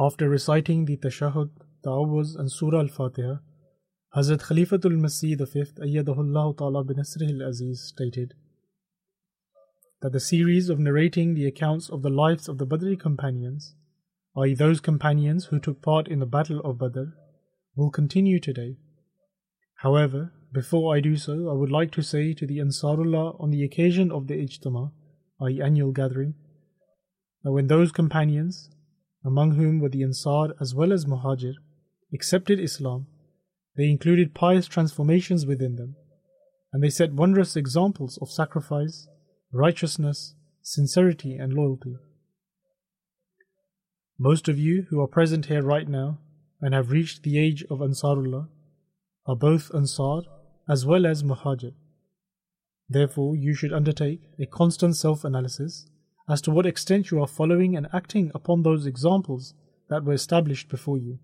After reciting the Tashahud, Ta'awuz and Surah Al-Fatiha, Hazrat Khalifatul Masih V, Ayyadahullah Ta'ala bin al-Aziz stated that the series of narrating the accounts of the lives of the Badri companions, i.e. those companions who took part in the Battle of Badr, will continue today. However, before I do so, I would like to say to the Ansarullah on the occasion of the Ijtama, i.e. annual gathering, that when those companions, among whom were the Ansar as well as Muhajir, accepted Islam, they included pious transformations within them, and they set wondrous examples of sacrifice, righteousness, sincerity, and loyalty. Most of you who are present here right now and have reached the age of Ansarullah are both Ansar as well as Muhajir. Therefore, you should undertake a constant self analysis as to what extent you are following and acting upon those examples that were established before you.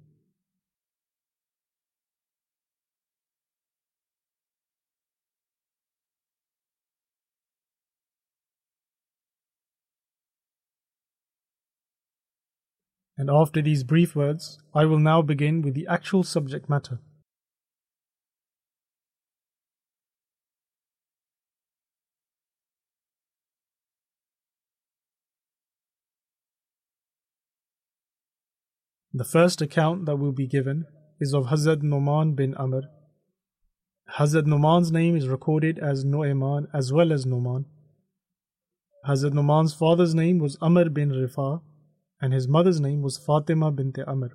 And after these brief words, I will now begin with the actual subject matter. The first account that will be given is of Hazrat Numan bin Amr. Hazrat Numan's name is recorded as Nu'ayman as well as Numan. Hazrat Numan's father's name was Amr bin Rifa and his mother's name was Fatima bint Amr.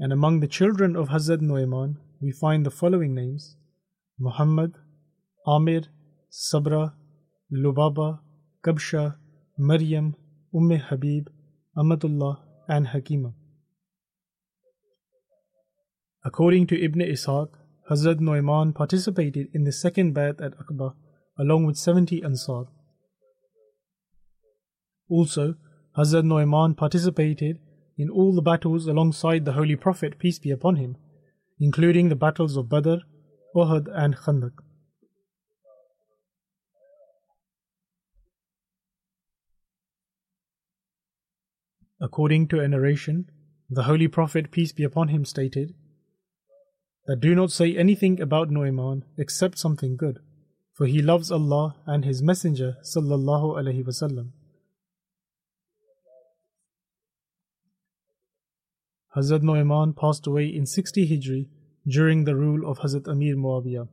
And among the children of Hazrat Nu'ayman, we find the following names Muhammad, Amir, Sabra, Lubaba, Kabsha, Maryam, Umm Habib, Amatullah, and Hakima. According to Ibn Ishaq, Hazrat Nu'ayman participated in the second Bayat at Aqaba along with 70 Ansar. Also, Hazrat Nu'ayman participated in all the battles alongside the Holy Prophet, peace be upon him, including the battles of Badr, Uhud, and Khandaq. According to a narration, the Holy Prophet, peace be upon him, stated that do not say anything about Nu'ayman except something good, for he loves Allah and His Messenger sallallahu alaihi wasallam. Hazrat Nu'ayman passed away in 60 Hijri during the rule of Hazrat Amir Muawiyah.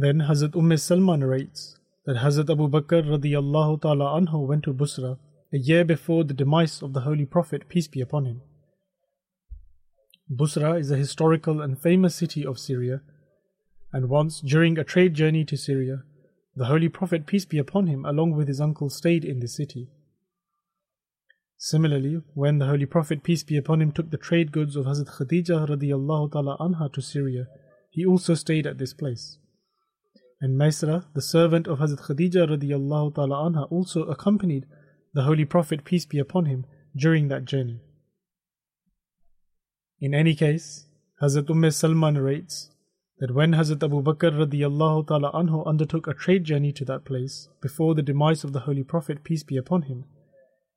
Then Hazrat Umm Salma narrates that Hazrat Abu Bakr radiyallahu ta'ala anhu went to Busra a year before the demise of the Holy Prophet, peace be upon him. Busra is a historical and famous city of Syria, and once during a trade journey to Syria, the Holy Prophet, peace be upon him, along with his uncle, stayed in the city. Similarly, when the Holy Prophet, peace be upon him, took the trade goods of Hazrat Khadija radiallahu ta'ala anha to Syria, he also stayed at this place. And Maisra, the servant of Hazrat Khadija radiallahu ta'ala anha, also accompanied the Holy Prophet, peace be upon him, during that journey. In any case, Hazrat Umm Salma narrates that when Hazrat Abu Bakr radiallahu ta'ala anhu undertook a trade journey to that place before the demise of the Holy Prophet, peace be upon him,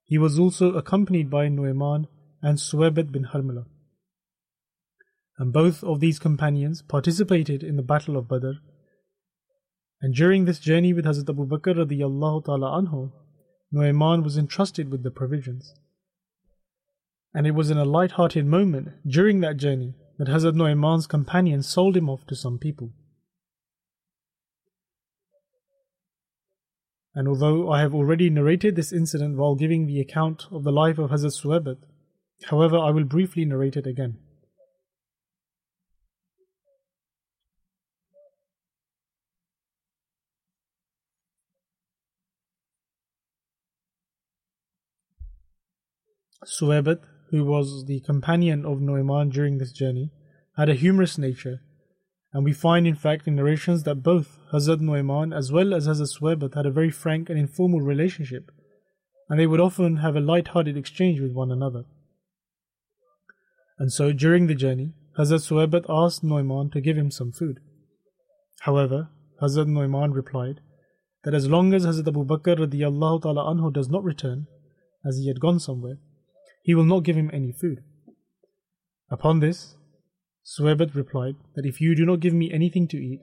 he was also accompanied by Nu'ayman and Suwaibat bin Harmala. And both of these companions participated in the Battle of Badr. And during this journey with Hazrat Abu Bakr radiallahu ta'ala anhu, Nu'ayman was entrusted with the provisions. And it was in a light-hearted moment during that journey that Hazrat Nu'ayman's companion sold him off to some people. And although I have already narrated this incident while giving the account of the life of Hazrat Suwaibat, however, I will briefly narrate it again. Suwaibat, who was the companion of Nu'ayman during this journey, had a humorous nature and we find, in fact, in narrations that both Hazrat Nu'ayman as well as Hazrat Suwaibat had a very frank and informal relationship, and they would often have a light-hearted exchange with one another. And so, during the journey, Hazrat Suwaibat asked Nu'ayman to give him some food. However, Hazrat Nu'ayman replied that as long as Hazrat Abu Bakr radiallahu ta'ala anhu does not return, as he had gone somewhere, he will not give him any food. Upon this, Suwaibat replied that if you do not give me anything to eat,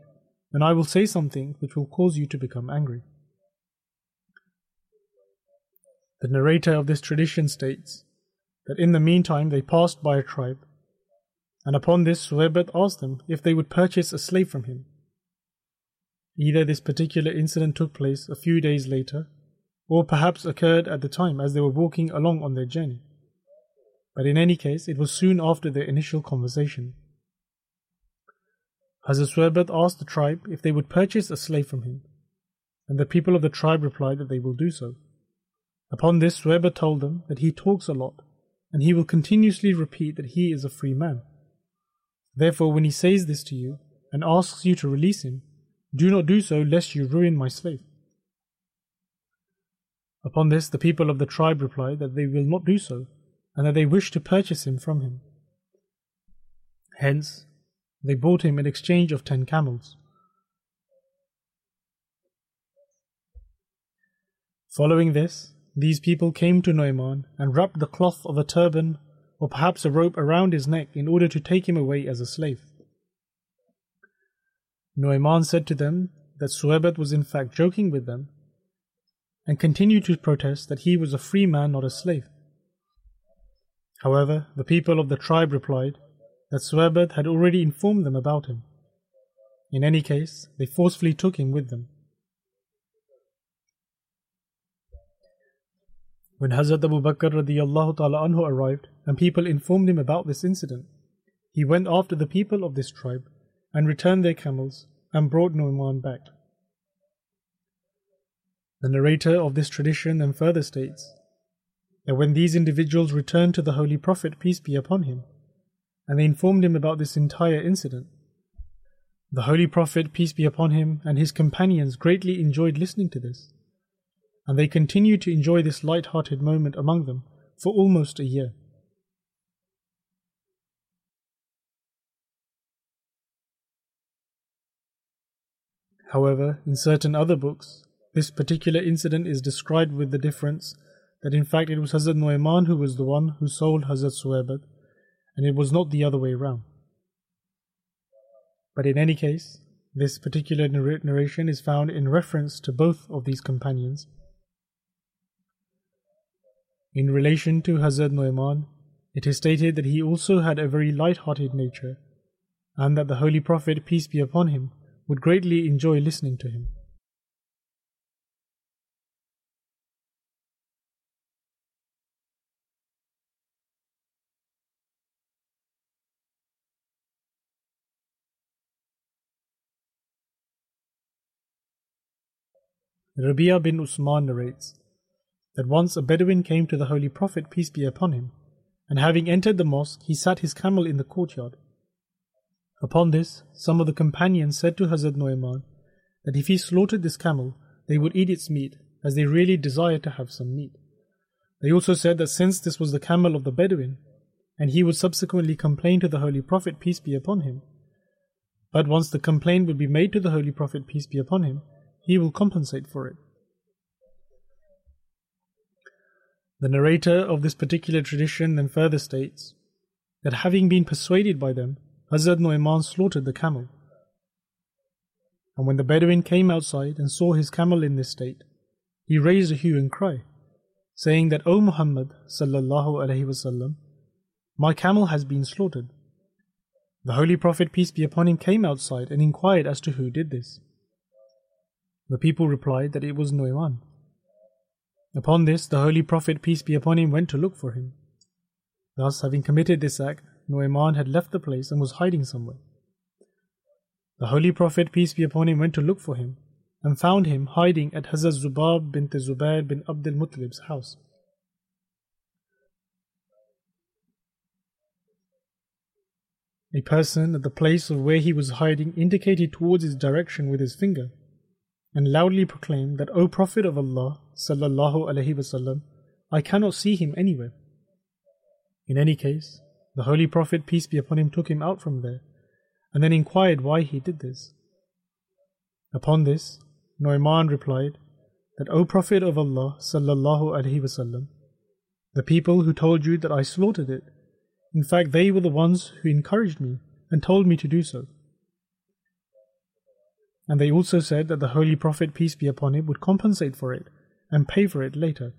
then I will say something which will cause you to become angry. The narrator of this tradition states that in the meantime they passed by a tribe, and upon this Suwaibat asked them if they would purchase a slave from him. Either this particular incident took place a few days later, or perhaps occurred at the time as they were walking along on their journey. But in any case, it was soon after their initial conversation. Hazrat Suwaibat asked the tribe if they would purchase a slave from him, and the people of the tribe replied that they will do so. Upon this, Suwaibat told them that he talks a lot, and he will continuously repeat that he is a free man. Therefore, when he says this to you and asks you to release him, do not do so lest you ruin my slave. Upon this, the people of the tribe replied that they will not do so, and that they wished to purchase him from him. Hence, they bought him in exchange of ten camels. Following this, these people came to Nu'ayman and wrapped the cloth of a turban or perhaps a rope around his neck in order to take him away as a slave. Nu'ayman said to them that Suwaibat was in fact joking with them and continued to protest that he was a free man, not a slave. However, the people of the tribe replied that Suwaibat had already informed them about him. In any case, they forcefully took him with them. When Hazrat Abu Bakr radiallahu ta'ala anhu arrived and people informed him about this incident, he went after the people of this tribe and returned their camels and brought Nu'man back. The narrator of this tradition then further states that when these individuals returned to the Holy Prophet, peace be upon him, and they informed him about this entire incident. The Holy Prophet, peace be upon him, and his companions greatly enjoyed listening to this, and they continued to enjoy this light hearted moment among them for almost a year. However, in certain other books, this particular incident is described with the difference that in fact it was Hazrat Nu'ayman who was the one who sold Hazrat Suwaibat and it was not the other way around. But in any case, this particular narration is found in reference to both of these companions. In relation to Hazrat Nu'ayman, it is stated that he also had a very light-hearted nature, and that the Holy Prophet, peace be upon him, would greatly enjoy listening to him. Rabia bin Usman narrates that once a Bedouin came to the Holy Prophet, peace be upon him, and having entered the mosque, he sat his camel in the courtyard. Upon this, some of the companions said to Hazrat Nu'ayman that if he slaughtered this camel, they would eat its meat, as they really desired to have some meat. They also said that since this was the camel of the Bedouin, and he would subsequently complain to the Holy Prophet, peace be upon him, but once the complaint would be made to the Holy Prophet, peace be upon him, he will compensate for it. The narrator of this particular tradition then further states that having been persuaded by them, Hazrat Nu'ayman slaughtered the camel. And when the Bedouin came outside and saw his camel in this state, he raised a hue and cry, saying that, O Muhammad sallallahu alaihi wasallam, my camel has been slaughtered. The Holy Prophet, peace be upon him, came outside and inquired as to who did this. The people replied that it was Nu'ayman. Upon this, the Holy Prophet, peace be upon him, went to look for him. Thus, having committed this act, Nu'ayman had left the place and was hiding somewhere. The Holy Prophet, peace be upon him, went to look for him and found him hiding at Hazrat Zubab bint Zubair bin Abdul Muttalib's house. A person at the place of where he was hiding indicated towards his direction with his finger and loudly proclaimed that, O Prophet of Allah, sallallahu alaihi wasallam, I cannot see him anywhere. In any case, the Holy Prophet, peace be upon him, took him out from there and then inquired why he did this. Upon this, Nu'ayman replied that, O Prophet of Allah, sallallahu alaihi wasallam, the people who told you that I slaughtered it in fact, they were the ones who encouraged me and told me to do so. And they also said that the Holy Prophet, peace be upon him, would compensate for it and pay for it later.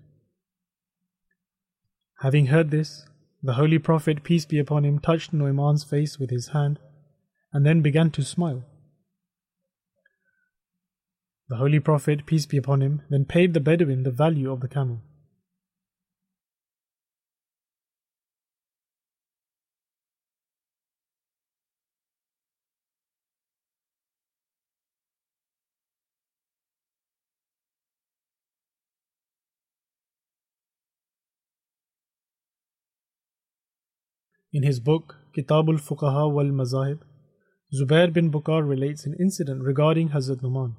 Having heard this, the Holy Prophet, peace be upon him, touched Nu'ayman's face with his hand and then began to smile. The Holy Prophet, peace be upon him, then paid the Bedouin the value of the camel. In his book Kitabul Fukaha wal Mizah, Zubair bin Bakkar relates an incident regarding Hazrat Numan.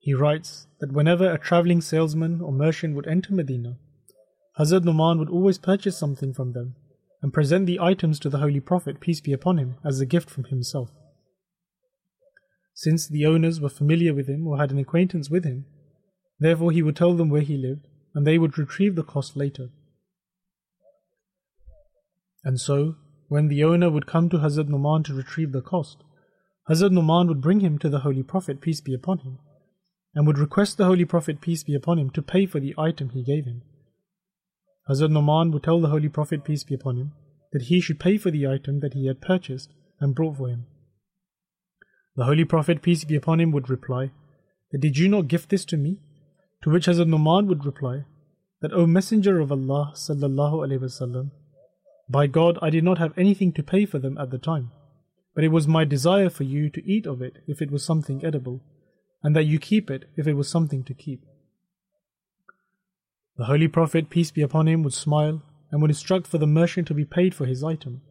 He writes that whenever a traveling salesman or merchant would enter Medina, Hazrat Numan would always purchase something from them and present the items to the Holy Prophet, peace be upon him, as a gift from himself. Since the owners were familiar with him or had an acquaintance with him, therefore he would tell them where he lived and they would retrieve the cost later. And so, when the owner would come to Hazrat Numan to retrieve the cost, Hazrat Numan would bring him to the Holy Prophet, peace be upon him, and would request the Holy Prophet, peace be upon him, to pay for the item he gave him. Hazrat Numan would tell the Holy Prophet, peace be upon him, that he should pay for the item that he had purchased and brought for him. The Holy Prophet, peace be upon him, would reply, that did you not gift this to me? To which Hazrat Numan would reply, that O Messenger of Allah sallallahu alaihi wasallam, by God, I did not have anything to pay for them at the time, but it was my desire for you to eat of it if it was something edible, and that you keep it if it was something to keep. The Holy Prophet, peace be upon him, would smile and would instruct for the merchant to be paid for his item.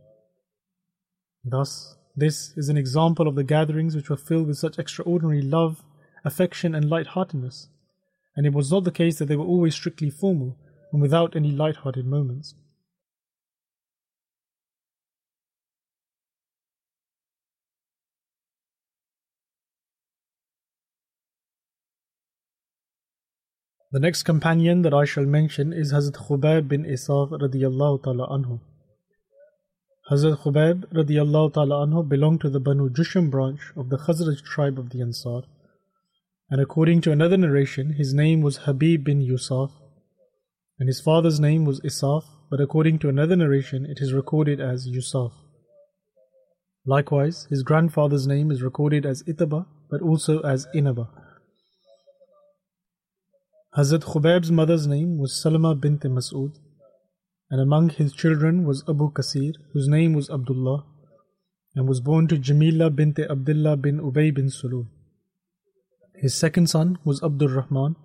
Thus, this is an example of the gatherings which were filled with such extraordinary love, affection, and light-heartedness, and it was not the case that they were always strictly formal and without any light-hearted moments. The next companion that I shall mention is Hazrat Khubayb bin Isaf radiyallahu ta'ala anhu. Hazrat Khubayb radiyallahu ta'ala anhu belonged to the Banu Jusham branch of the Khazraj tribe of the Ansar. And according to another narration, his name was Habib bin Yusuf, and his father's name was Isaf, but according to another narration, it is recorded as Yusuf. Likewise, his grandfather's name is recorded as Itaba, but also as Inaba. Hazrat Khubayb's mother's name was Salama bint Mas'ud, and among his children was Abu Kasir, whose name was Abdullah, and was born to Jamila bint Abdullah bin Ubay bin Sulul. His second son was Abdul Rahman,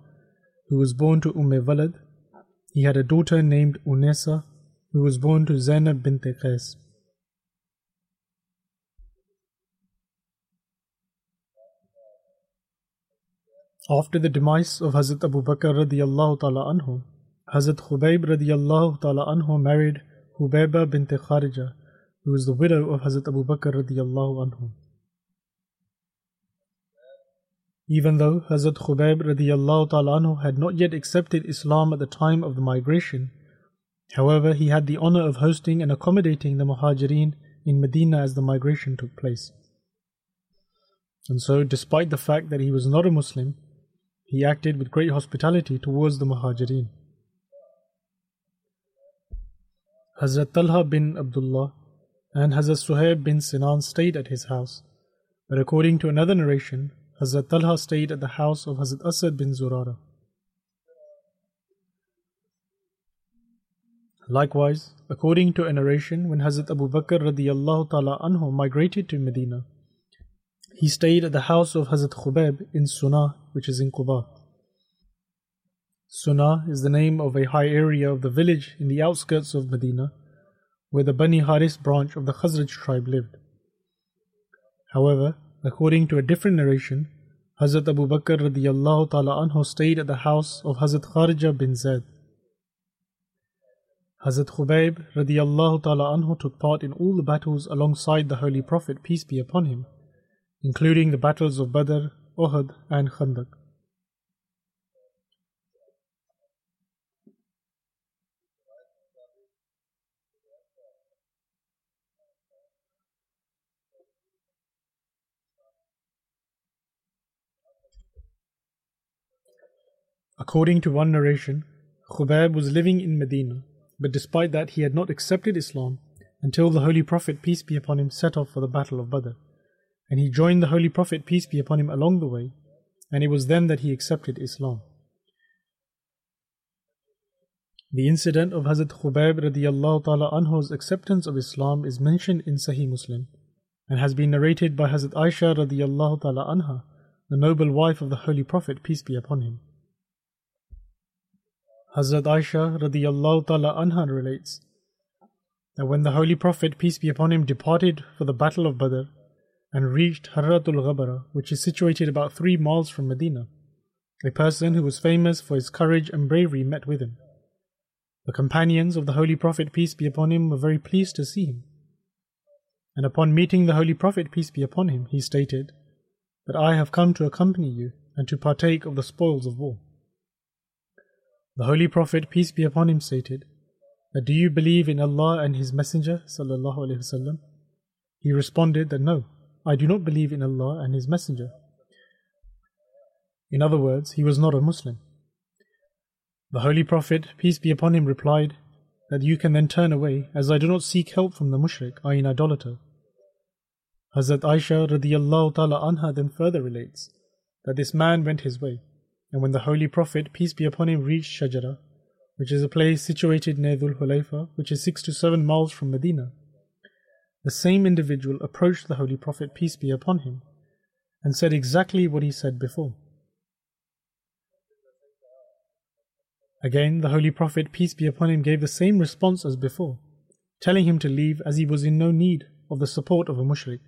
who was born to Umm Walad. He had a daughter named Unesa, who was born to Zainab bint Qais. After the demise of Hazrat Abu Bakr radiallahu ta'ala anhu, Hazrat Khubayb radiallahu ta'ala anhu married Hubayba bint Kharija, who was the widow of Hazrat Abu Bakr radiallahu anhu. Even though Hazrat Khubayb radiallahu ta'ala anhu had not yet accepted Islam at the time of the migration, however, he had the honor of hosting and accommodating the Muhajirin in Medina as the migration took place. And so, despite the fact that he was not a Muslim, he acted with great hospitality towards the Muhajirin. Hazrat Talha bin Abdullah and Hazrat Suhaib bin Sinan stayed at his house, but according to another narration, Hazrat Talha stayed at the house of Hazrat Asad bin Zurara. Likewise, according to a narration, when Hazrat Abu Bakr radiallahu ta'ala anhu migrated to Medina, he stayed at the house of Hazrat Khubayb in Sunnah, which is in Quba. Sunnah is the name of a high area of the village in the outskirts of Medina, where the Bani Haris branch of the Khazraj tribe lived. However, according to a different narration, Hazrat Abu Bakr radiallahu ta'ala anhu stayed at the house of Hazrat Kharija bin Zaid. Hazrat Khubayb radiallahu ta'ala anhu took part in all the battles alongside the Holy Prophet, peace be upon him, including the battles of Badr, Uhud, and Khandaq. According to one narration, Khubayb was living in Medina, but despite that he had not accepted Islam until the Holy Prophet, peace be upon him, set off for the Battle of Badr and he joined the Holy Prophet, peace be upon him, along the way, and it was then that he accepted Islam. The incident of Hazrat Khubayb radiallahu ta'ala anhu's acceptance of Islam is mentioned in Sahih Muslim and has been narrated by Hazrat Aisha radiallahu ta'ala anha, the noble wife of the Holy Prophet, peace be upon him. Hazrat Aisha radiallahu ta'ala anha relates that when the Holy Prophet, peace be upon him, departed for the Battle of Badr, and reached Harratul Ghabara, which is situated about three miles from Medina. A person who was famous for his courage and bravery met with him. The companions of the Holy Prophet, peace be upon him, were very pleased to see him. And upon meeting the Holy Prophet, peace be upon him, he stated, That I have come to accompany you and to partake of the spoils of war. The Holy Prophet, peace be upon him, stated, That do you believe in Allah and His Messenger? Sallallahu? He responded that no, I do not believe in Allah and His Messenger. In other words, he was not a Muslim. The Holy Prophet, peace be upon him, replied, That you can then turn away, as I do not seek help from the mushrik, i.e., an idolater. Hazrat Aisha radiallahu ta'ala anha then further relates that this man went his way, and when the Holy Prophet, peace be upon him, reached Shajara, which is a place situated near Dhul Hulayfa, which is six to seven miles from Medina, the same individual approached the Holy Prophet, peace be upon him, and said exactly what he said before. Again, the Holy Prophet, peace be upon him, gave the same response as before, telling him to leave as he was in no need of the support of a mushrik.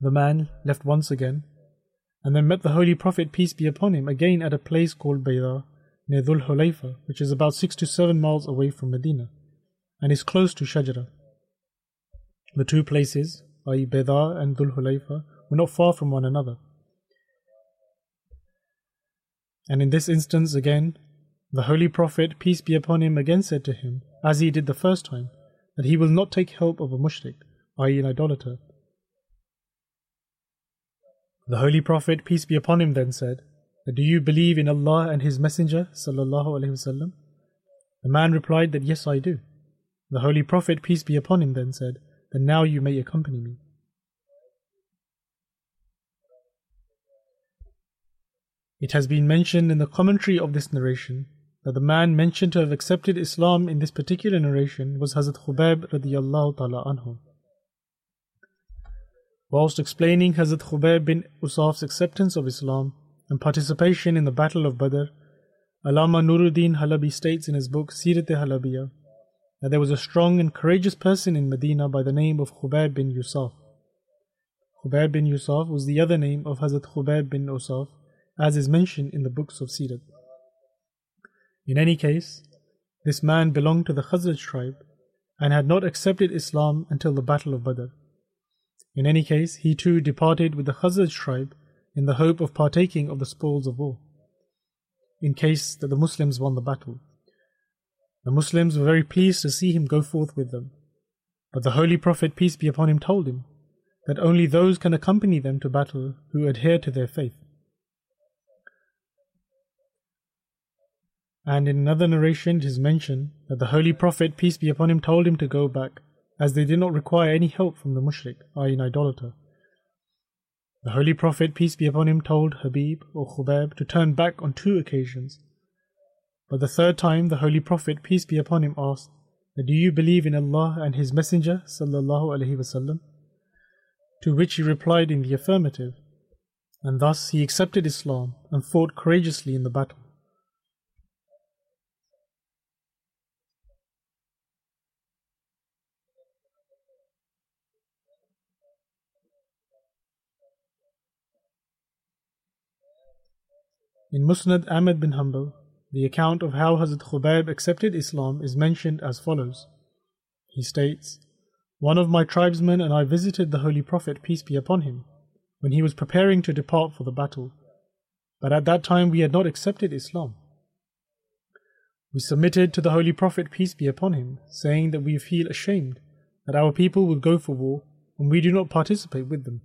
The man left once again, and then met the Holy Prophet, peace be upon him, again at a place called Bayda, near Dhul Hulayfa, which is about six to seven miles away from Medina, and is close to Shajara. The two places, i.e., Bayda and Dhul Hulayfa, were not far from one another. And in this instance again, the Holy Prophet, peace be upon him, again said to him, as he did the first time, that he will not take help of a mushrik, i.e., an idolater. The Holy Prophet, peace be upon him, then said, Do you believe in Allah and His Messenger? The man replied that yes, I do. The Holy Prophet, peace be upon him, then said, then now you may accompany me. It has been mentioned in the commentary of this narration that the man mentioned to have accepted Islam in this particular narration was Hazrat Khubayb radiallahu ta'ala anhu. Whilst explaining Hazrat Khubayb bin Usaf's acceptance of Islam and participation in the Battle of Badr, Alama Nuruddin Halabi states in his book Sirat There was a strong and courageous person in Medina by the name of Khubayb bin Yusuf. Khubayb bin Yusuf was the other name of Hazrat Khubayb bin Usaf, as is mentioned in the books of Sirat. In any case, this man belonged to the Khazraj tribe and had not accepted Islam until the Battle of Badr. In any case, he too departed with the Khazraj tribe in the hope of partaking of the spoils of war in case that the Muslims won the battle. The Muslims were very pleased to see him go forth with them. But the Holy Prophet, peace be upon him, told him that only those can accompany them to battle who adhere to their faith. And in another narration it is mentioned that the Holy Prophet, peace be upon him, told him to go back, as they did not require any help from the mushrik, i.e., an idolater. The Holy Prophet, peace be upon him, told Habib or Khubayb to turn back on two occasions. But the third time, the Holy Prophet, peace be upon him, asked, Do you believe in Allah and His Messenger? To which he replied in the affirmative, and thus he accepted Islam and fought courageously in the battle. In Musnad Ahmad bin Hanbal, the account of how Hazrat Khubayb accepted Islam is mentioned as follows. He states, One of my tribesmen and I visited the Holy Prophet, peace be upon him, when he was preparing to depart for the battle. But at that time we had not accepted Islam. We submitted to the Holy Prophet, peace be upon him, saying that we feel ashamed that our people will go for war and we do not participate with them.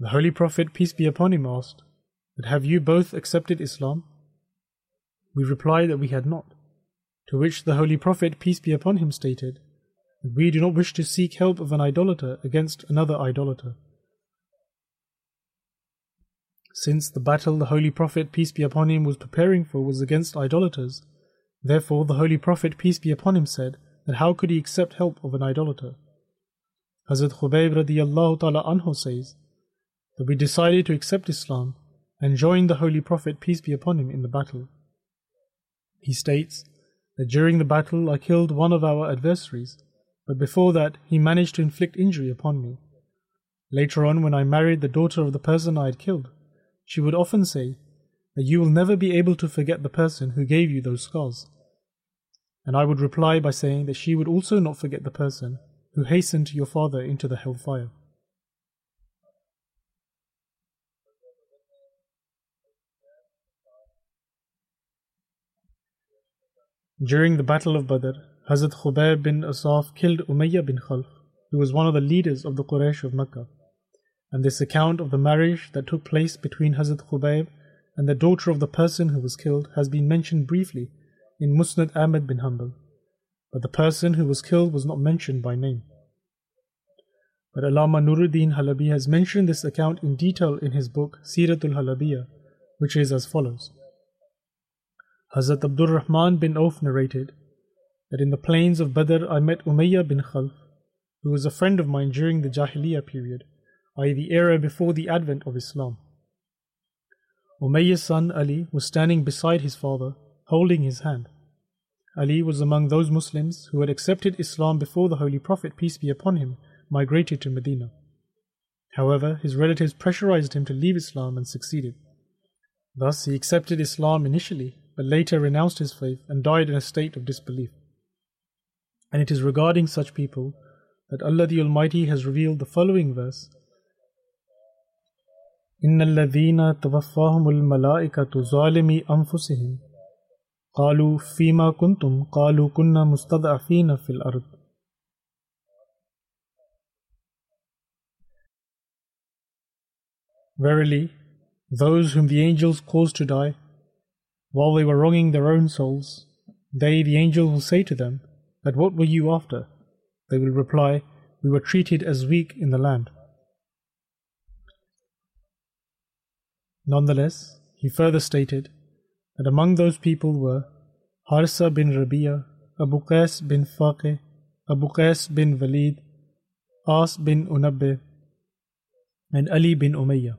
The Holy Prophet, peace be upon him, asked, but have you both accepted Islam? We replied that we had not. To which the Holy Prophet, peace be upon him, stated we do not wish to seek help of an idolater against another idolater. Since the battle the Holy Prophet, peace be upon him, was preparing for was against idolaters, therefore the Holy Prophet, peace be upon him, said that how could he accept help of an idolater? Hazrat Khubayb radiallahu ta'ala anhu says that we decided to accept Islam and joined the Holy Prophet, peace be upon him, in the battle. He states that during the battle I killed one of our adversaries, but before that he managed to inflict injury upon me. Later on, when I married the daughter of the person I had killed, she would often say that you will never be able to forget the person who gave you those scars. And I would reply by saying that she would also not forget the person who hastened your father into the hellfire. During the Battle of Badr, Hazrat Khubayb bin Asaf killed Umayyah bin Khalf, who was one of the leaders of the Quraysh of Mecca. And this account of the marriage that took place between Hazrat Khubayb and the daughter of the person who was killed has been mentioned briefly in Musnad Ahmad bin Hanbal, but the person who was killed was not mentioned by name. But Alama Nuruddin Halabi has mentioned this account in detail in his book Siratul Halabiya, which is as follows. Hazrat Abdul Rahman bin Auf narrated that in the plains of Badr I met Umayyah bin Khalf, who was a friend of mine during the Jahiliyyah period, i.e., the era before the advent of Islam. Umayyah's son Ali was standing beside his father, holding his hand. Ali was among those Muslims who had accepted Islam before the Holy Prophet, peace be upon him, migrated to Medina. However, his relatives pressurized him to leave Islam and succeeded. Thus, he accepted Islam initially but later renounced his faith and died in a state of disbelief. And it is regarding such people that Allah the Almighty has revealed the following verse إن الذين توفاهم الملائكة ظالمي أنفسهم قالوا فيما كنتم قالوا كنا مستضعفين في الأرض Verily, those whom the angels caused to die while they were wronging their own souls, they, the angels, will say to them, But what were you after? They will reply, We were treated as weak in the land. Nonetheless, he further stated that among those people were Harsa bin Rabia, Abu Qais bin Faqih, Abu Qais bin Walid, As bin Munabbih, and Ali bin Umayyah.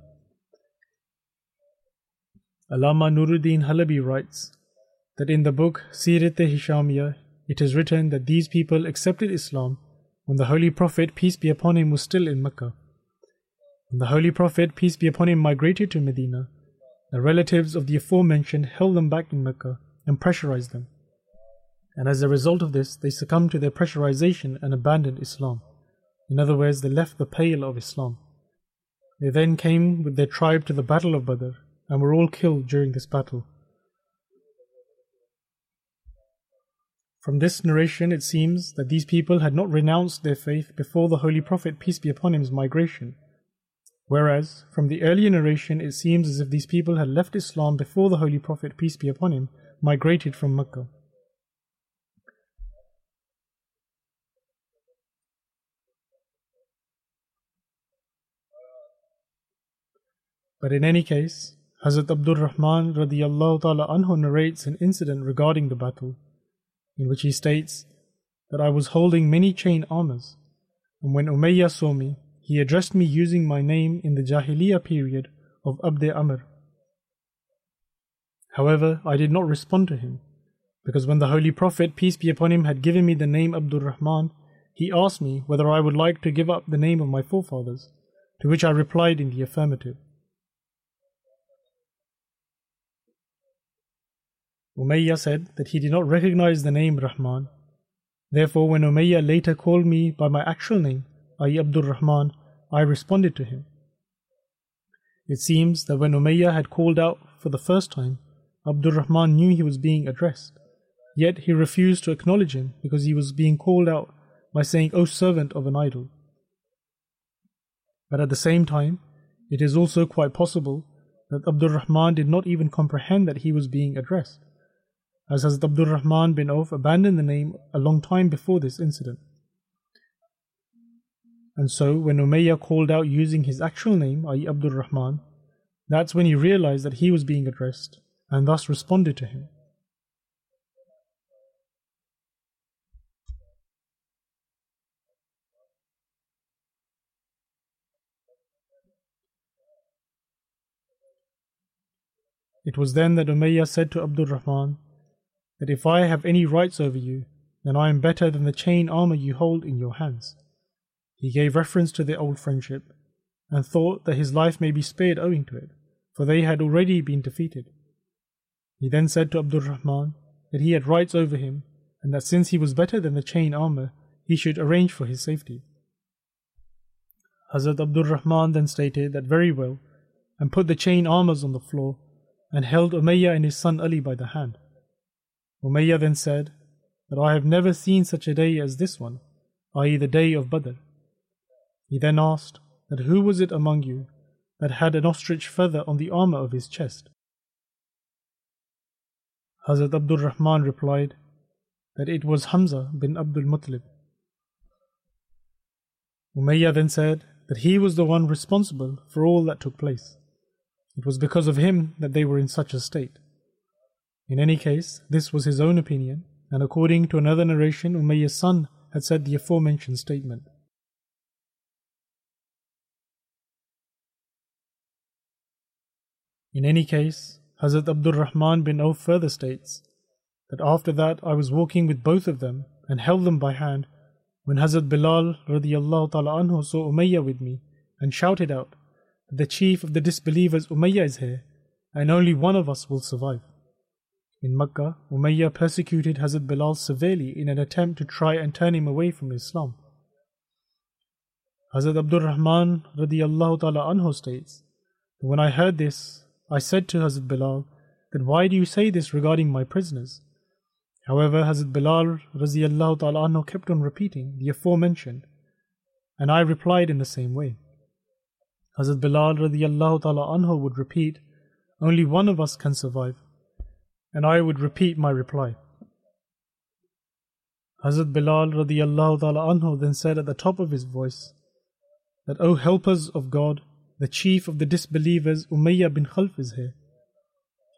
Alama Nuruddin Halabi writes that in the book Sirat Hishamiyah it is written that these people accepted Islam when the Holy Prophet, peace be upon him, was still in Mecca. When the Holy Prophet, peace be upon him, migrated to Medina, the relatives of the aforementioned held them back in Mecca and pressurized them. And as a result of this, they succumbed to their pressurization and abandoned Islam. In other words, they left the pale of Islam. They then came with their tribe to the Battle of Badr and were all killed during this battle. From this narration, it seems that these people had not renounced their faith before the Holy Prophet, peace be upon him's migration. Whereas, from the earlier narration, it seems as if these people had left Islam before the Holy Prophet, peace be upon him, migrated from Mecca. But in any case, Hazrat Abdul Rahman ta'ala anhu narrates an incident regarding the battle, in which he states that I was holding many chain armors, and when Umayyah saw me, he addressed me using my name in the Jahiliyyah period of Abd Amr. However, I did not respond to him, because when the Holy Prophet, peace be upon him, had given me the name Abdul Rahman, he asked me whether I would like to give up the name of my forefathers, to which I replied in the affirmative. Umayyah said that he did not recognize the name Rahman. Therefore, when Umayyah later called me by my actual name, i.e. Abdul Rahman, I responded to him. It seems that when Umayyah had called out for the first time, Abdul Rahman knew he was being addressed. Yet he refused to acknowledge him because he was being called out by saying, O servant of an idol. But at the same time, it is also quite possible that Abdul Rahman did not even comprehend that he was being addressed as Hazrat Abdul Rahman bin Auf abandoned the name a long time before this incident. And so, when Umayyah called out using his actual name, i.e., Abdul Rahman, that's when he realized that he was being addressed and thus responded to him. It was then that Umayyah said to Abdul Rahman, that if I have any rights over you, then I am better than the chain armor you hold in your hands. He gave reference to their old friendship, and thought that his life may be spared owing to it, for they had already been defeated. He then said to Abdul Rahman that he had rights over him, and that since he was better than the chain armor, he should arrange for his safety. Hazrat Abdul Rahman then stated that very well, and put the chain armors on the floor, and held Umayyah and his son Ali by the hand. Umayyah then said that I have never seen such a day as this one, i.e., the day of Badr. He then asked that who was it among you that had an ostrich feather on the armor of his chest? Hazrat Abdul Rahman replied that it was Hamza bin Abdul Muttalib. Umayyah then said that he was the one responsible for all that took place. It was because of him that they were in such a state. In any case, this was his own opinion, and according to another narration, Umayyah's son had said the aforementioned statement. In any case, Hazrat Abdul Rahman bin Auf further states that after that I was walking with both of them and held them by hand when Hazrat Bilal radiallahu ta'ala anhu saw Umayyah with me and shouted out that the chief of the disbelievers Umayyah is here and only one of us will survive. In Mecca, Umayyah persecuted Hazrat Bilal severely in an attempt to try and turn him away from Islam. Hazrat Abdul Rahman radiallahu ta'ala anhu states when I heard this, I said to Hazrat Bilal that why do you say this regarding my prisoners? However, Hazrat Bilal radiallahu ta'ala anhu kept on repeating the aforementioned, and I replied in the same way. Hazrat Bilal radiallahu ta'ala anhu would repeat, only one of us can survive and I would repeat my reply. Hazrat Bilal radiallahu ta'ala anhu then said at the top of his voice that, O helpers of God, the chief of the disbelievers Umayyah bin Khalf is here.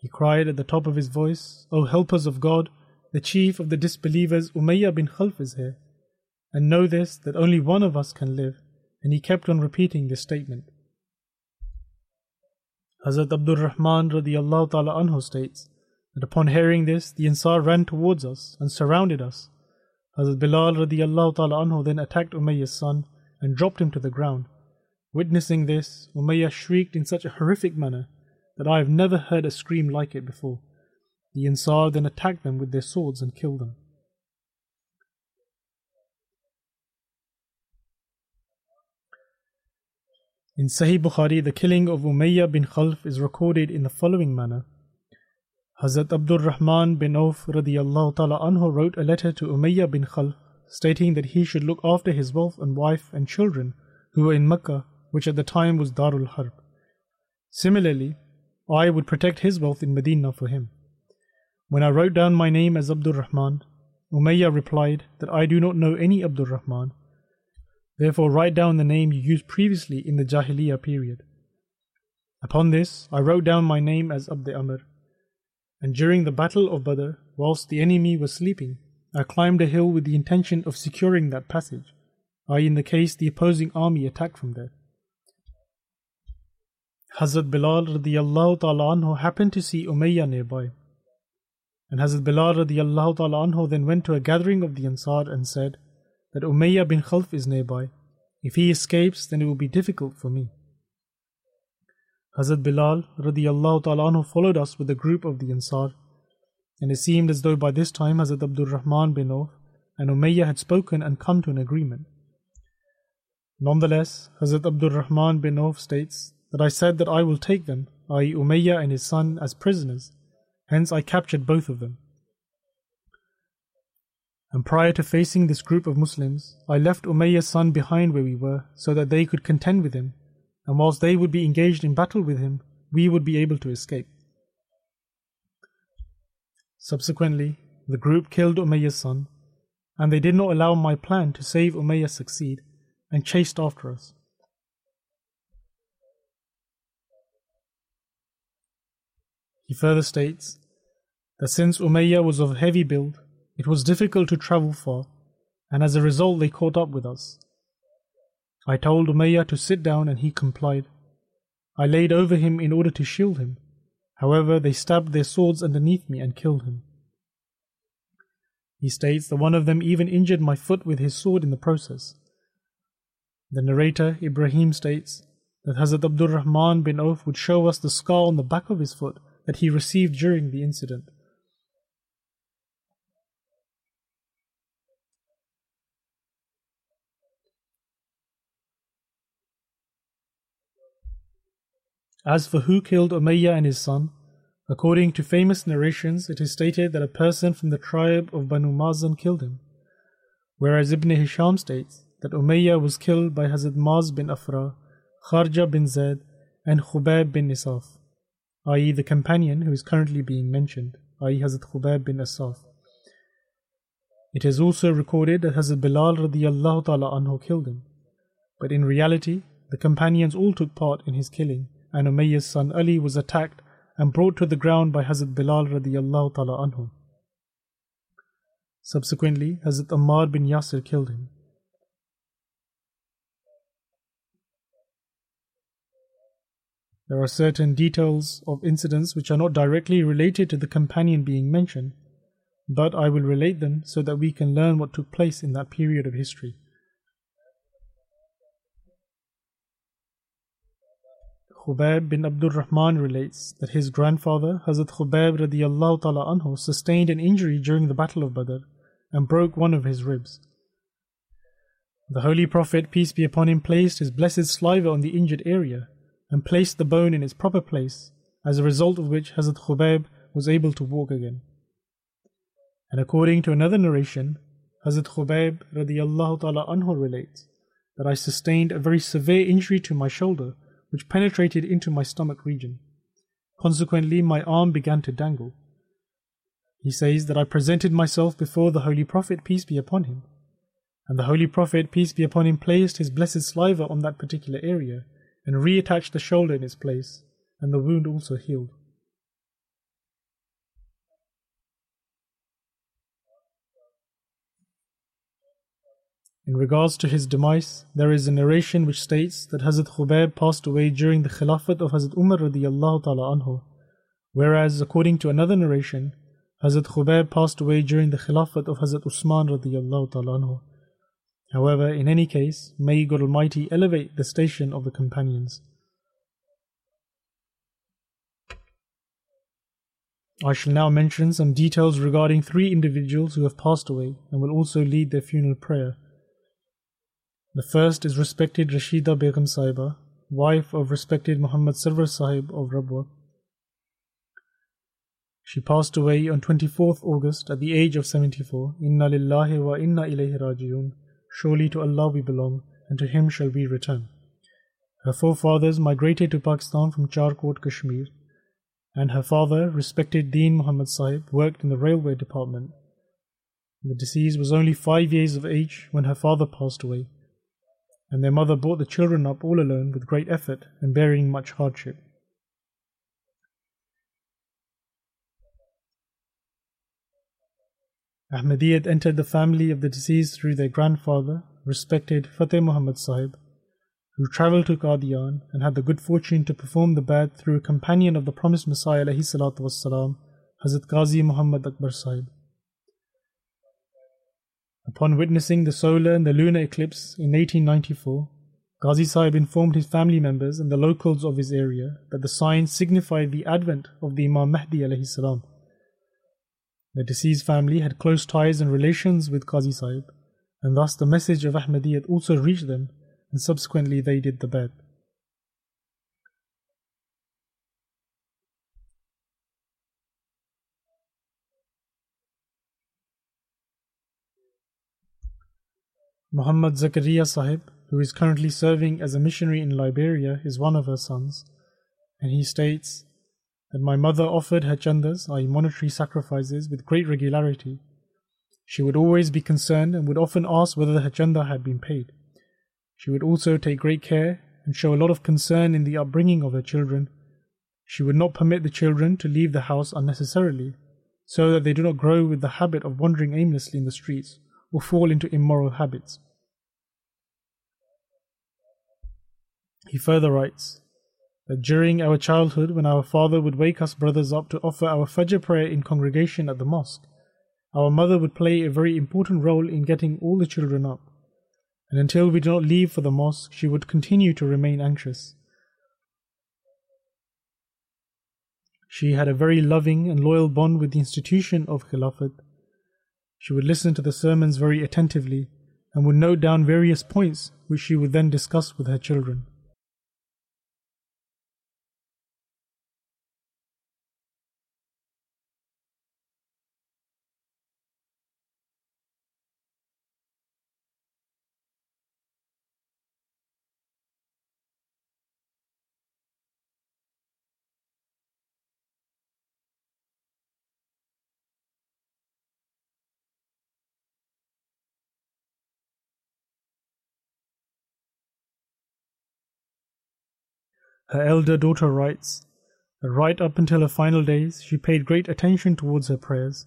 He cried at the top of his voice, O helpers of God, the chief of the disbelievers Umayyah bin Khalf is here. And know this that only one of us can live. And he kept on repeating this statement. Hazrat Abdul Rahman radiallahu ta'ala anhu states that upon hearing this, the Ansar ran towards us and surrounded us. Hazrat Bilal radiallahu ta'ala anhu then attacked Umayyah's son and dropped him to the ground. Witnessing this, Umayyah shrieked in such a horrific manner that I have never heard a scream like it before. The Ansar then attacked them with their swords and killed them. In Sahih Bukhari, the killing of Umayyah bin Khalf is recorded in the following manner. Hazrat Abdul Rahman bin Auf radiallahu ta'ala anhu wrote a letter to Umayyah bin Khalf stating that he should look after his wealth and wife and children who were in Mecca, which at the time was Darul Harb. Similarly, I would protect his wealth in Medina for him. When I wrote down my name as Abdul Rahman, Umayyah replied that I do not know any Abdul Rahman Therefore, write down the name you used previously in the Jahiliyyah period. Upon this, I wrote down my name as Abd Amr. And during the Battle of Badr, whilst the enemy was sleeping, I climbed a hill with the intention of securing that passage, i.e., in the case the opposing army attacked from there. Hazrat Bilal radiallahu ta'ala anhu happened to see Umayyah nearby. And Hazrat Bilal radiallahu ta'ala anhu then went to a gathering of the Ansar and said, that Umayyah bin Khalf is nearby. If he escapes, then it will be difficult for me. Hazrat Bilal radiallahu ta'ala followed us with a group of the Ansar, and it seemed as though by this time Hazrat Abdul Rahman bin Auf and Umayyah had spoken and come to an agreement. Nonetheless, Hazrat Abdul Rahman bin Auf states that I said that I will take them, i.e., Umayyah and his son, as prisoners. Hence, I captured both of them. And prior to facing this group of Muslims, I left Umayyah's son behind where we were so that they could contend with him, and whilst they would be engaged in battle with him, we would be able to escape. Subsequently, the group killed Umayyah's son, and they did not allow my plan to save Umayyah succeed, and chased after us. He further states that since Umayyah was of heavy build, it was difficult to travel far, and as a result they caught up with us. I told Umayyah to sit down and he complied. I laid over him in order to shield him. However, they stabbed their swords underneath me and killed him. He states that one of them even injured my foot with his sword in the process. The narrator, Ibrahim, states that Hazrat Abdul Rahman bin Auf would show us the scar on the back of his foot that he received during the incident. As for who killed Umayyah and his son, according to famous narrations, it is stated that a person from the tribe of Banu Mazin killed him, whereas Ibn Hisham states that Umayyah was killed by Hazrat Maz bin Afra, Kharja bin Zaid, and Khubayb bin Isaf, i.e., the companion who is currently being mentioned, i.e., Hazrat Khubayb bin Isaf. It is also recorded that Hazrat Bilal radiallahu ta'ala anhu killed him, but in reality, the companions all took part in his killing and Umayyah's son Ali was attacked and brought to the ground by Hazrat Bilal radiallahu ta'ala anhu. Subsequently, Hazrat Ammar bin Yasir killed him. There are certain details of incidents which are not directly related to the companion being mentioned, but I will relate them so that we can learn what took place in that period of history. Khubayb bin Abdul Rahman relates that his grandfather, Hazrat Khubayb radiallahu ta'ala anhu, sustained an injury during the Battle of Badr and broke one of his ribs. The Holy Prophet, peace be upon him, placed his blessed saliva on the injured area and placed the bone in its proper place, as a result of which Hazrat Khubayb was able to walk again. And according to another narration, Hazrat Khubayb radiallahu ta'ala anhu relates that I sustained a very severe injury to my shoulder which penetrated into my stomach region. Consequently, my arm began to dangle. He says that I presented myself before the Holy Prophet, peace be upon him. And the Holy Prophet, peace be upon him, placed his blessed saliva on that particular area and reattached the shoulder in its place, and the wound also healed. In regards to his demise, there is a narration which states that Hazrat Khubayb passed away during the Khilafat of Hazrat Umar radiallahu ta'ala anhu, whereas according to another narration, Hazrat Khubayb passed away during the Khilafat of Hazrat Usman radiallahu ta'ala anhu. However, in any case, may God Almighty elevate the station of the companions. I shall now mention some details regarding three individuals who have passed away and will also lead their funeral prayer. The first is respected Rashida Begum Sahiba, wife of respected Muhammad Sarwar Sahib of Rabwa. She passed away on 24th August at the age of 74. Inna lillahi wa inna ilayhi rajiun. Surely to Allah we belong, and to Him shall we return. Her forefathers migrated to Pakistan from Charkot, Kashmir, and her father, respected Deen Muhammad Sahib, worked in the railway department. The deceased was only five years of age when her father passed away and their mother brought the children up all alone with great effort and bearing much hardship. Ahmadiyyat entered the family of the deceased through their grandfather, respected Fateh Muhammad Sahib, who travelled to Qadian and had the good fortune to perform the bai'at through a companion of the promised Messiah, Hazrat Ghazi Muhammad Akbar Sahib. Upon witnessing the solar and the lunar eclipse in 1894, Ghazi Sahib informed his family members and the locals of his area that the sign signified the advent of the Imam Mahdi. The deceased family had close ties and relations with Ghazi Sahib, and thus the message of Ahmadiyyat also reached them, and subsequently they did the bai'at. Muhammad Zakaria Sahib, who is currently serving as a missionary in Liberia, is one of her sons, and he states that my mother offered her chandas, i.e., monetary sacrifices, with great regularity. She would always be concerned and would often ask whether her chanda had been paid. She would also take great care and show a lot of concern in the upbringing of her children. She would not permit the children to leave the house unnecessarily, so that they do not grow with the habit of wandering aimlessly in the streets or fall into immoral habits. He further writes that during our childhood, when our father would wake us brothers up to offer our Fajr prayer in congregation at the mosque, our mother would play a very important role in getting all the children up. And until we did not leave for the mosque, she would continue to remain anxious. She had a very loving and loyal bond with the institution of Khilafat she would listen to the sermons very attentively and would note down various points which she would then discuss with her children. Her elder daughter writes right up until her final days, she paid great attention towards her prayers,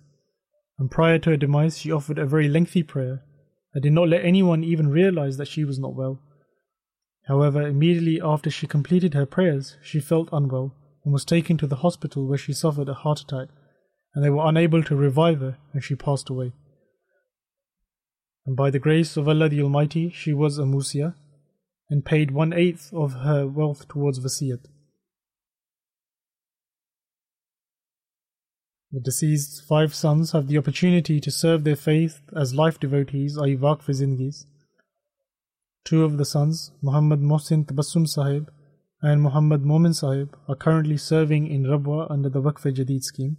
and prior to her demise, she offered a very lengthy prayer and did not let anyone even realize that she was not well. However, immediately after she completed her prayers, she felt unwell and was taken to the hospital where she suffered a heart attack, and they were unable to revive her, and she passed away. And by the grace of Allah the Almighty, she was a Musia, and paid one eighth of her wealth towards Vasiyat. The deceased's five sons have the opportunity to serve their faith as life devotees, i.e., Waqf Two of the sons, Muhammad Mohsin Tabassum Sahib and Muhammad Momin Sahib, are currently serving in Rabwa under the Waqf Jadid scheme.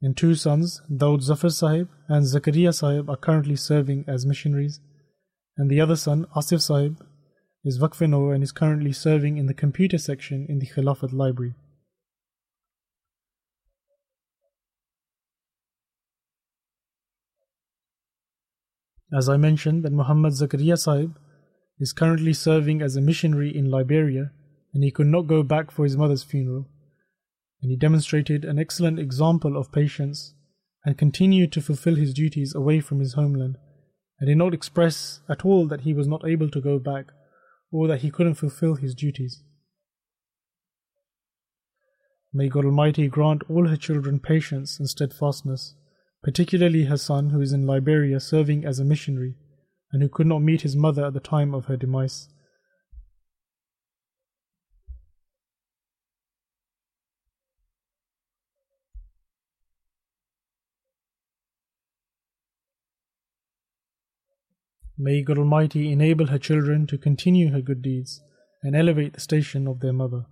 And two sons, Daud Zafar Sahib and Zakaria Sahib, are currently serving as missionaries and the other son, Asif Sahib, is Waqf and is currently serving in the computer section in the Khilafat library. As I mentioned, that Muhammad Zakaria Sahib is currently serving as a missionary in Liberia and he could not go back for his mother's funeral. And he demonstrated an excellent example of patience and continued to fulfill his duties away from his homeland and did not express at all that he was not able to go back or that he couldn't fulfill his duties. May God Almighty grant all her children patience and steadfastness, particularly her son who is in Liberia serving as a missionary and who could not meet his mother at the time of her demise. May God Almighty enable her children to continue her good deeds and elevate the station of their mother.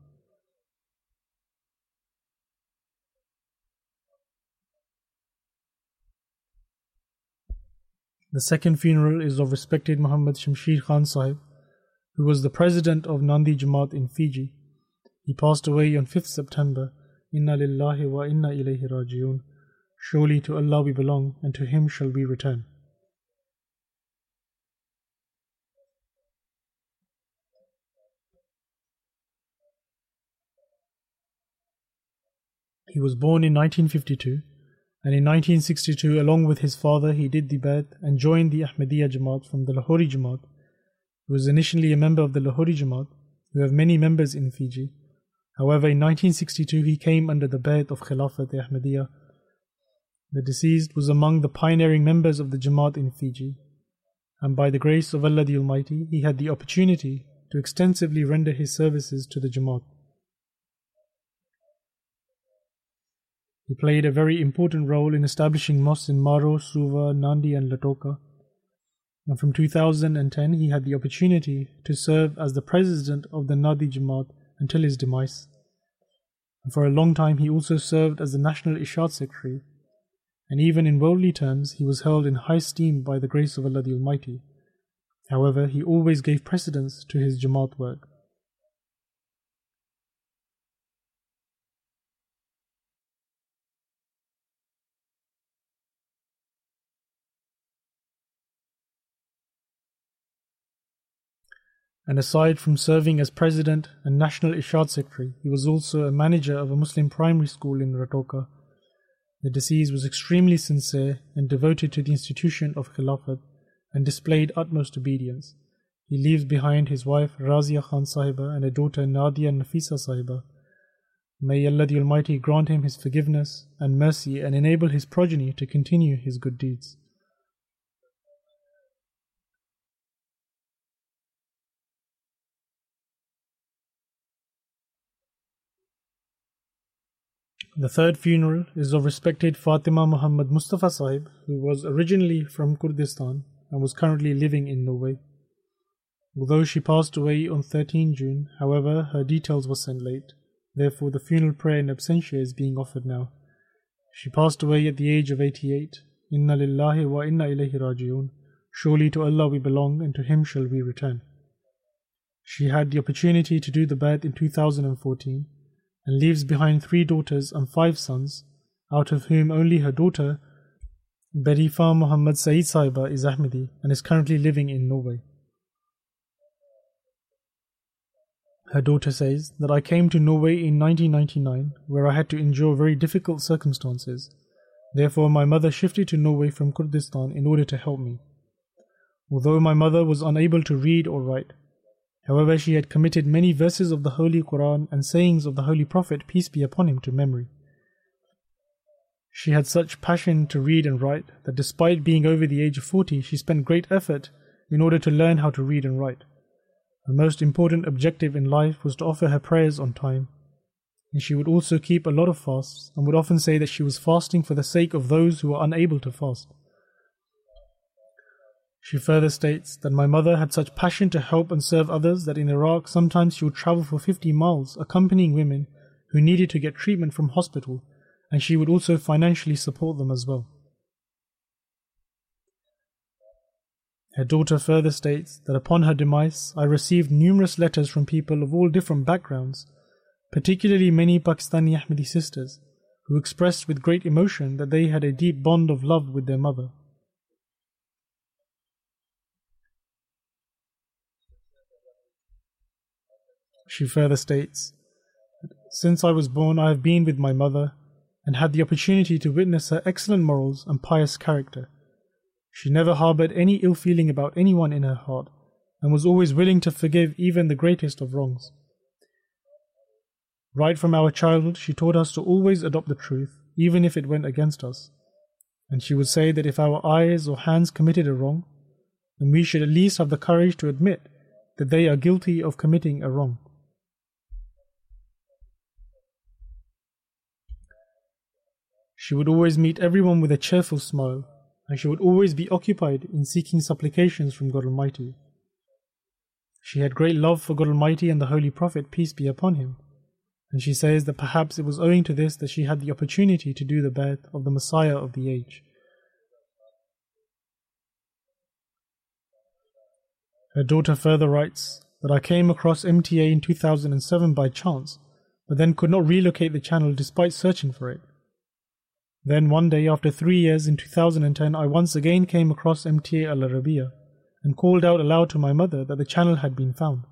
The second funeral is of respected Muhammad Shamshir Khan Sahib, who was the president of Nandi Jamaat in Fiji. He passed away on 5th September. Inna lillahi wa inna ilayhi rajiun. Surely to Allah we belong, and to Him shall we return. He was born in 1952 and in 1962, along with his father, he did the Bai'at and joined the Ahmadiyya Jamaat from the Lahori Jamaat. He was initially a member of the Lahori Jamaat, who have many members in Fiji. However, in 1962, he came under the Bai'at of Khilafat Ahmadiyya. The deceased was among the pioneering members of the Jamaat in Fiji, and by the grace of Allah the Almighty, he had the opportunity to extensively render his services to the Jamaat. He played a very important role in establishing mosques in Maro, Suva, Nandi, and Lautoka. And from 2010, he had the opportunity to serve as the president of the Nadi Jamaat until his demise. And for a long time, he also served as the National Ishat Secretary. And even in worldly terms, he was held in high esteem by the grace of Allah the Almighty. However, he always gave precedence to his Jamaat work. And aside from serving as president and national Ishad secretary, he was also a manager of a Muslim primary school in Lautoka. The deceased was extremely sincere and devoted to the institution of Khilafat and displayed utmost obedience. He leaves behind his wife Razia Khan Sahiba and a daughter Nadia Nafisa Sahiba. May Allah the Almighty grant him his forgiveness and mercy and enable his progeny to continue his good deeds. The third funeral is of respected Fatima Muhammad Mustafa Sahib, who was originally from Kurdistan and was currently living in Norway. Although she passed away on 13 June, however, her details were sent late. Therefore, the funeral prayer in absentia is being offered now. She passed away at the age of 88. Inna lillahi wa inna ilayhi rajiun. Surely to Allah we belong and to Him shall we return. She had the opportunity to do the Bai'at in 2014 and leaves behind three daughters and five sons, out of whom only her daughter, Berifa Muhammad Saeed Saiba, is Ahmadi and is currently living in Norway. Her daughter says that I came to Norway in 1999, where I had to endure very difficult circumstances. Therefore, my mother shifted to Norway from Kurdistan in order to help me. Although my mother was unable to read or write, However, she had committed many verses of the Holy Quran and sayings of the Holy Prophet, peace be upon him, to memory. She had such passion to read and write that despite being over the age of 40, she spent great effort in order to learn how to read and write. Her most important objective in life was to offer her prayers on time. And she would also keep a lot of fasts and would often say that she was fasting for the sake of those who were unable to fast. She further states that my mother had such passion to help and serve others that in Iraq sometimes she would travel for 50 miles accompanying women who needed to get treatment from hospital, and she would also financially support them as well. Her daughter further states that upon her demise, I received numerous letters from people of all different backgrounds, particularly many Pakistani Ahmadi sisters, who expressed with great emotion that they had a deep bond of love with their mother. She further states, Since I was born, I have been with my mother and had the opportunity to witness her excellent morals and pious character. She never harbored any ill feeling about anyone in her heart and was always willing to forgive even the greatest of wrongs. Right from our childhood, she taught us to always adopt the truth, even if it went against us. And she would say that if our eyes or hands committed a wrong, then we should at least have the courage to admit that they are guilty of committing a wrong. She would always meet everyone with a cheerful smile, and she would always be occupied in seeking supplications from God Almighty. She had great love for God Almighty and the Holy Prophet, peace be upon him, and she says that perhaps it was owing to this that she had the opportunity to do the bai'at of the Messiah of the age. Her daughter further writes that I came across MTA in 2007 by chance, but then could not relocate the channel despite searching for it. Then one day after three years in 2010 I once again came across MTA Al Arabiya and called out aloud to my mother that the channel had been found.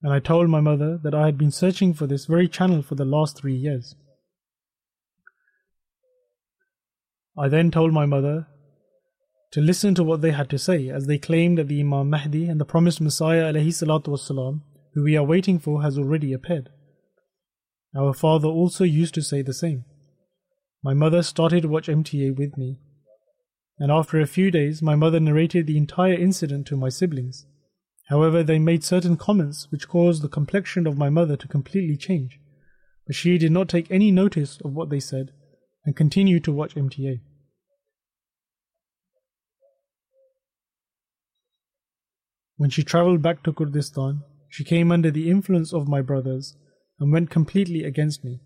And I told my mother that I had been searching for this very channel for the last three years. I then told my mother to listen to what they had to say, as they claimed that the Imam Mahdi and the promised Messiah والسلام, who we are waiting for has already appeared. Our father also used to say the same. My mother started to watch MTA with me, and after a few days my mother narrated the entire incident to my siblings. However, they made certain comments which caused the complexion of my mother to completely change, but she did not take any notice of what they said and continued to watch MTA. When she travelled back to Kurdistan, she came under the influence of my brothers and went completely against me.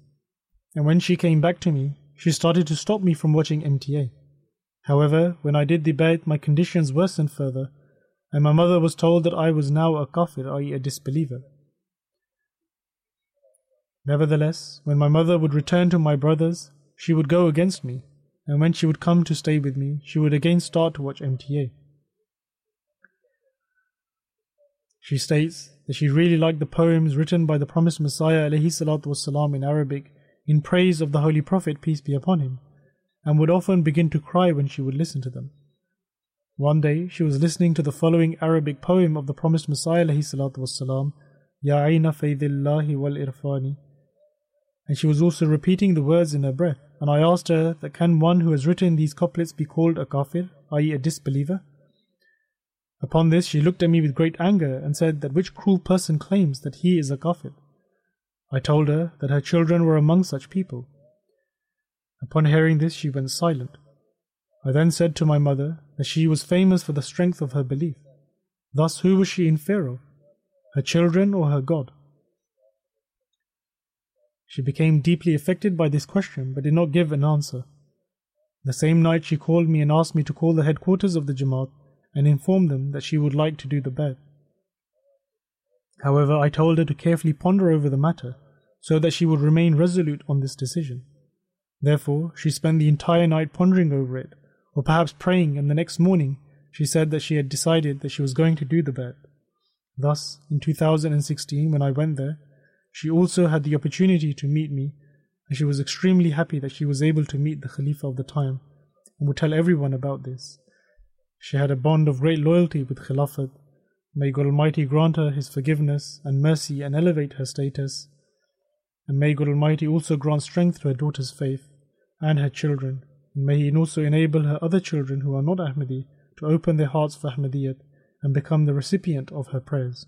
And when she came back to me, she started to stop me from watching MTA. However, when I did the bait, my conditions worsened further, and my mother was told that I was now a kafir, i.e., a disbeliever. Nevertheless, when my mother would return to my brothers, she would go against me, and when she would come to stay with me, she would again start to watch MTA. She states that she really liked the poems written by the promised Messiah والسلام, in Arabic in praise of the Holy Prophet, peace be upon him, and would often begin to cry when she would listen to them. One day she was listening to the following Arabic poem of the promised Messiah والسلام, Ya Aina Faydillahi wal Irfani, and she was also repeating the words in her breath. And I asked her that can one who has written these couplets be called a kafir, i.e., a disbeliever? Upon this, she looked at me with great anger and said that which cruel person claims that he is a kafir? I told her that her children were among such people. Upon hearing this, she went silent. I then said to my mother that she was famous for the strength of her belief. Thus, who was she in fear of? Her children or her God? She became deeply affected by this question but did not give an answer. The same night, she called me and asked me to call the headquarters of the Jamaat and inform them that she would like to do the bai'at. However, I told her to carefully ponder over the matter so that she would remain resolute on this decision. Therefore, she spent the entire night pondering over it, or perhaps praying, and the next morning she said that she had decided that she was going to do the bai'at. Thus, in 2016, when I went there, she also had the opportunity to meet me, and she was extremely happy that she was able to meet the Khalifa of the time and would tell everyone about this. She had a bond of great loyalty with Khilafat. May God Almighty grant her His forgiveness and mercy and elevate her status. And may God Almighty also grant strength to her daughter's faith and her children. And may He also enable her other children who are not Ahmadi to open their hearts for Ahmadiyyat and become the recipient of her prayers.